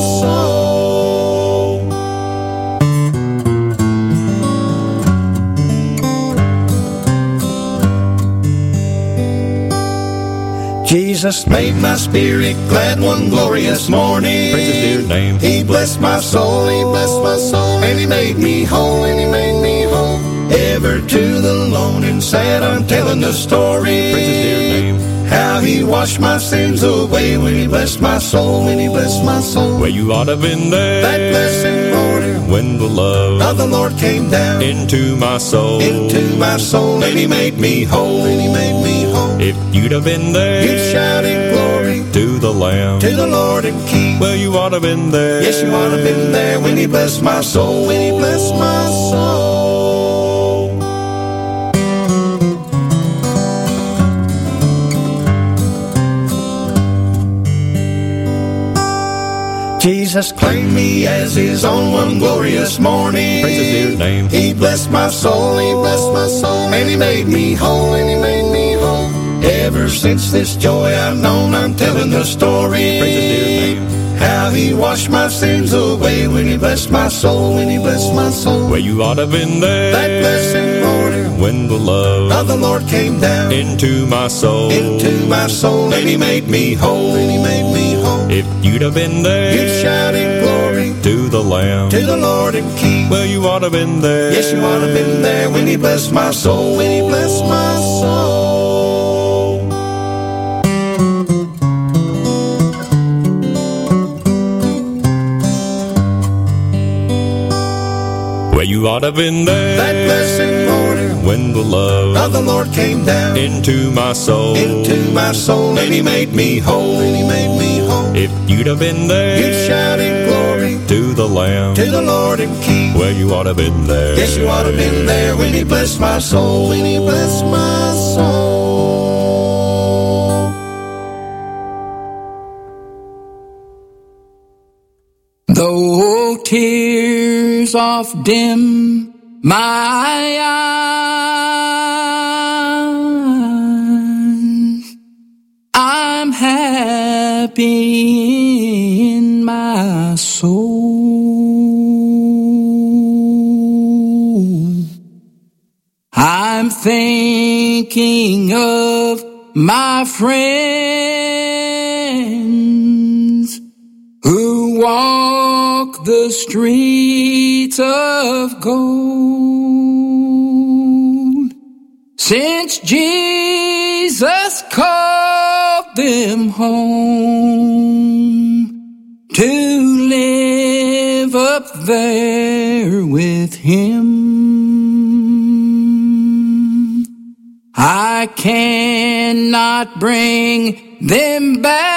Jesus made my spirit glad one glorious morning. Praise his dear name. He blessed my soul, he blessed my soul, and he made me whole, and he made me whole. Ever to the lone and sad, I'm telling the story. Praise his dear name. How he washed my sins away when he blessed my soul, when he blessed my soul. Well, you ought to have been there That blessed morning when the love of the Lord came down into my soul. into my soul, and he made me whole, and he made me whole. If you'd have been there you'd shout shouted glory to the Lamb. to the Lord and King. Well, you ought to have been there. Yes, you ought to have been there when he blessed my soul, when he blessed my Jesus claimed me as his own one glorious morning. Praise his dear name. He blessed my soul, he blessed my soul, and he made me whole, and he made me whole. Ever since this joy I've known, I'm telling the story. Praise his dear name. How he washed my sins away when he blessed my soul, when he blessed my soul. Well, you ought to have been there That blessed morning when the love of the Lord came down into my soul. into my soul, and he made me whole, and he made me whole. If you'd have been there You shouted glory to the Lamb. to the Lord and King. Well, you ought to have been there. Yes, you ought to have been there when he blessed my soul, when he blessed my soul. Well, you ought to have been there That blessed morning when the love of the Lord came down into my soul. into my soul, and he made me whole, and he made me whole. If you'd have been there, You there shouted glory to the Lamb. to the Lord and King. Well, you ought to have been there. Yes, you ought to have been there when he blessed my soul, when he blessed my soul. Though tears oft dim my eyes, in my soul. I'm thinking of my friends who walk the streets of gold. Since Jesus called them home there with Him. I cannot bring them back,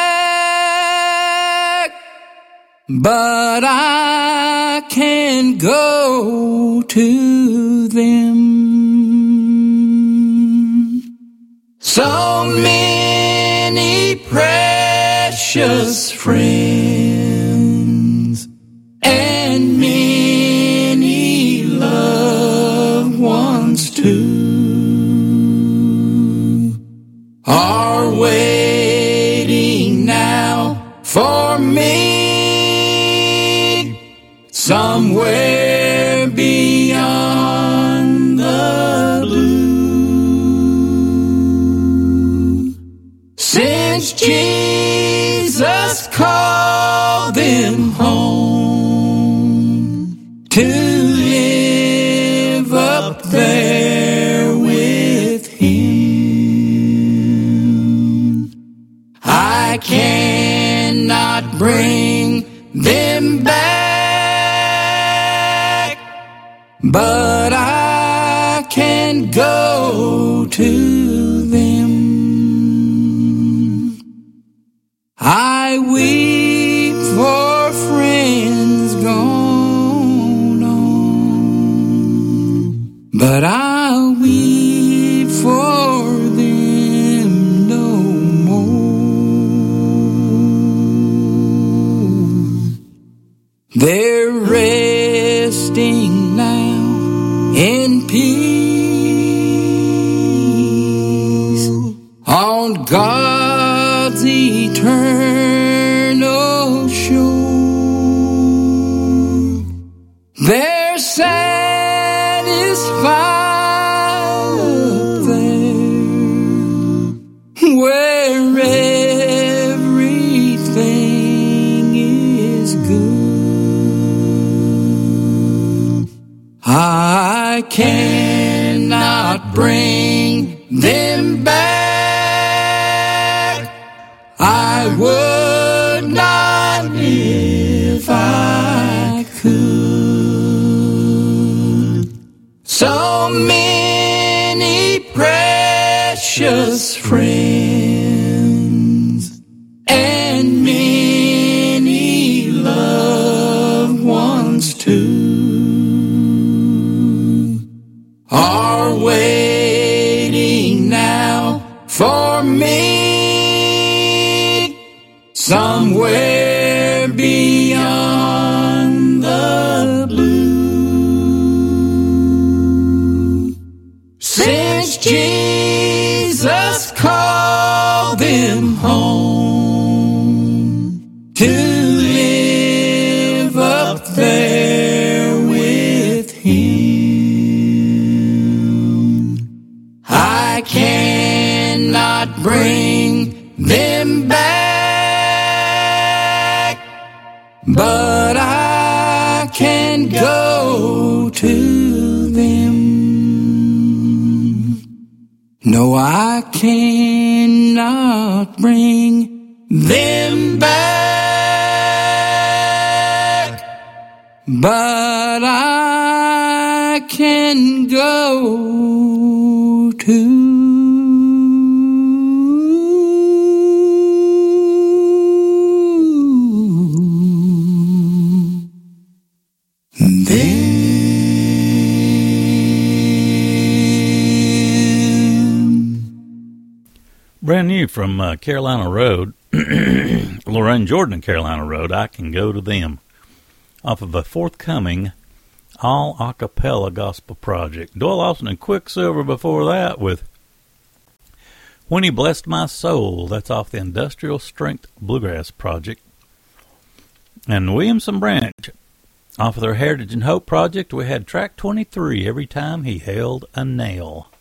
but I can go to them. So many precious friends and are waiting now for me somewhere but I can go on can go to them. No, I cannot bring them back, but I can go to From uh, Carolina Road, Lorraine Jordan and Carolina Road. I can go to them off of a forthcoming all a cappella gospel project. Doyle Lawson and Quicksilver before that with When He Blessed My Soul. That's off the Industrial Strength Bluegrass Project. And Williamson Branch off of their Heritage and Hope project. We had track 23 every time he held a nail.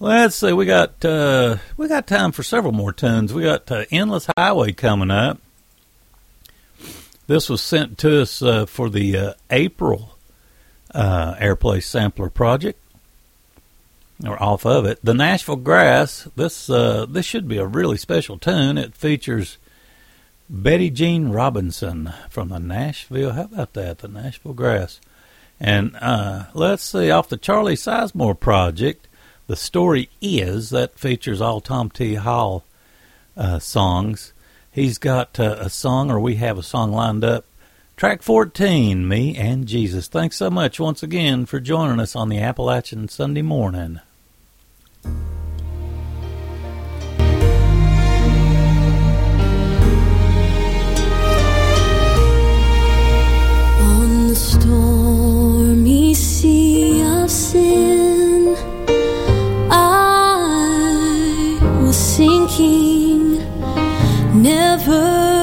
Let's see. We got uh, we got time for several more tunes. We got uh, Endless Highway coming up. This was sent to us uh, for the uh, April uh, Airplay Sampler project, or off of it. The Nashville Grass. This uh, this should be a really special tune. It features Betty Jean Robinson from the Nashville. How about that? The Nashville Grass. And let's see, off the Charlie Sizemore project, the story is that features all Tom T. Hall uh, songs. He's got uh, a song, or we have a song lined up. Track 14, Me and Jesus. Thanks so much once again for joining us on the Appalachian Sunday morning. On the stormy sea of sin, never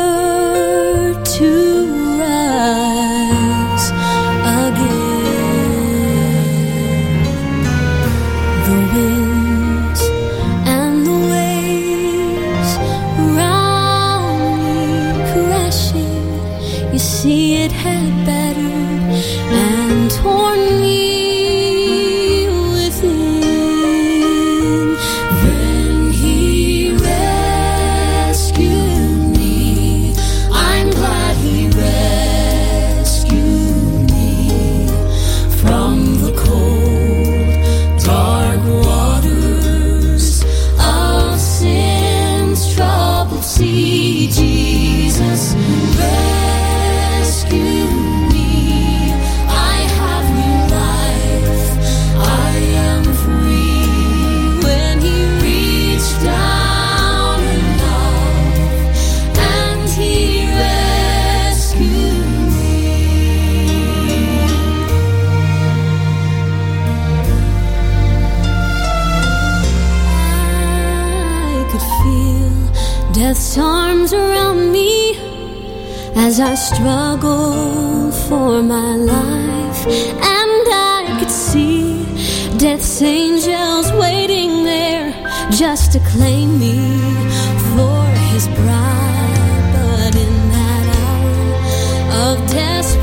his arms around me as I struggled for my life. And I could see death's angels waiting there just to claim me for his bride. But in that hour of desperation,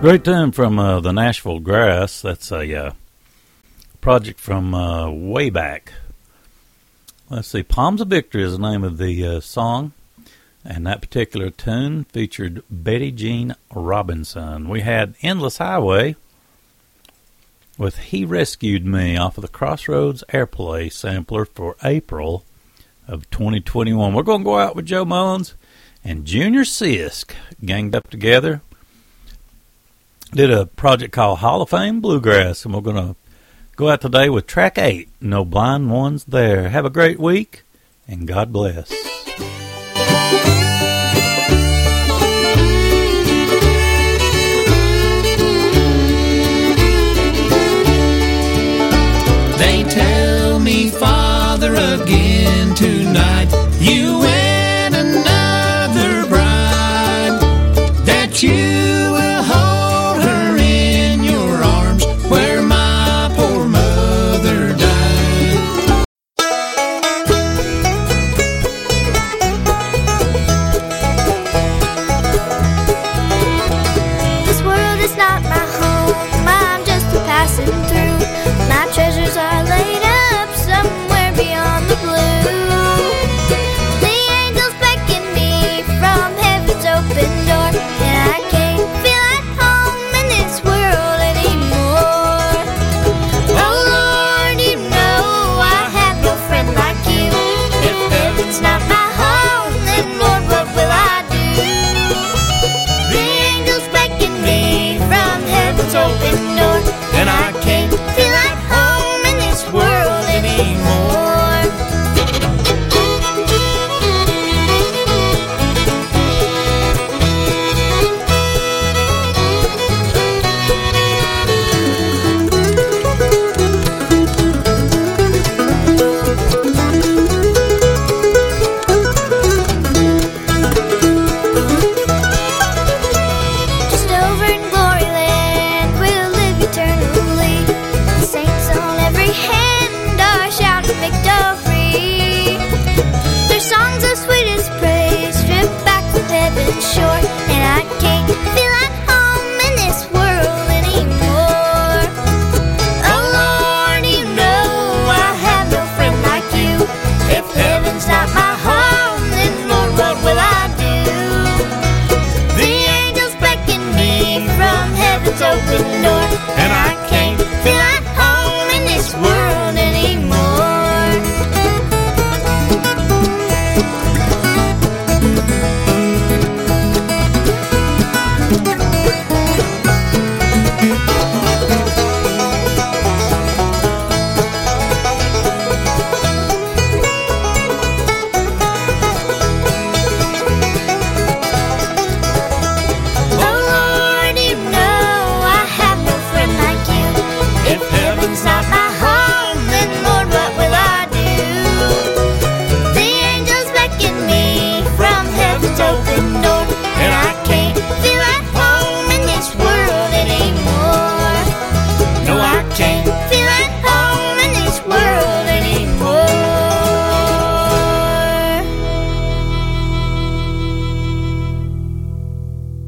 Great tune from uh, the Nashville Grass. That's a uh, project from uh, way back. Let's see. Palms of Victory is the name of the uh, song. And that particular tune featured Betty Jean Robinson. We had Endless Highway with He Rescued Me off of the Crossroads Airplay sampler for April of 2021. We're going to go out with Joe Mullins and Junior Sisk ganged up together did a project called Hall of Fame Bluegrass, and we're going to go out today with track eight. No blind ones there. Have a great week, and God bless. They tell me, Father, again tonight, you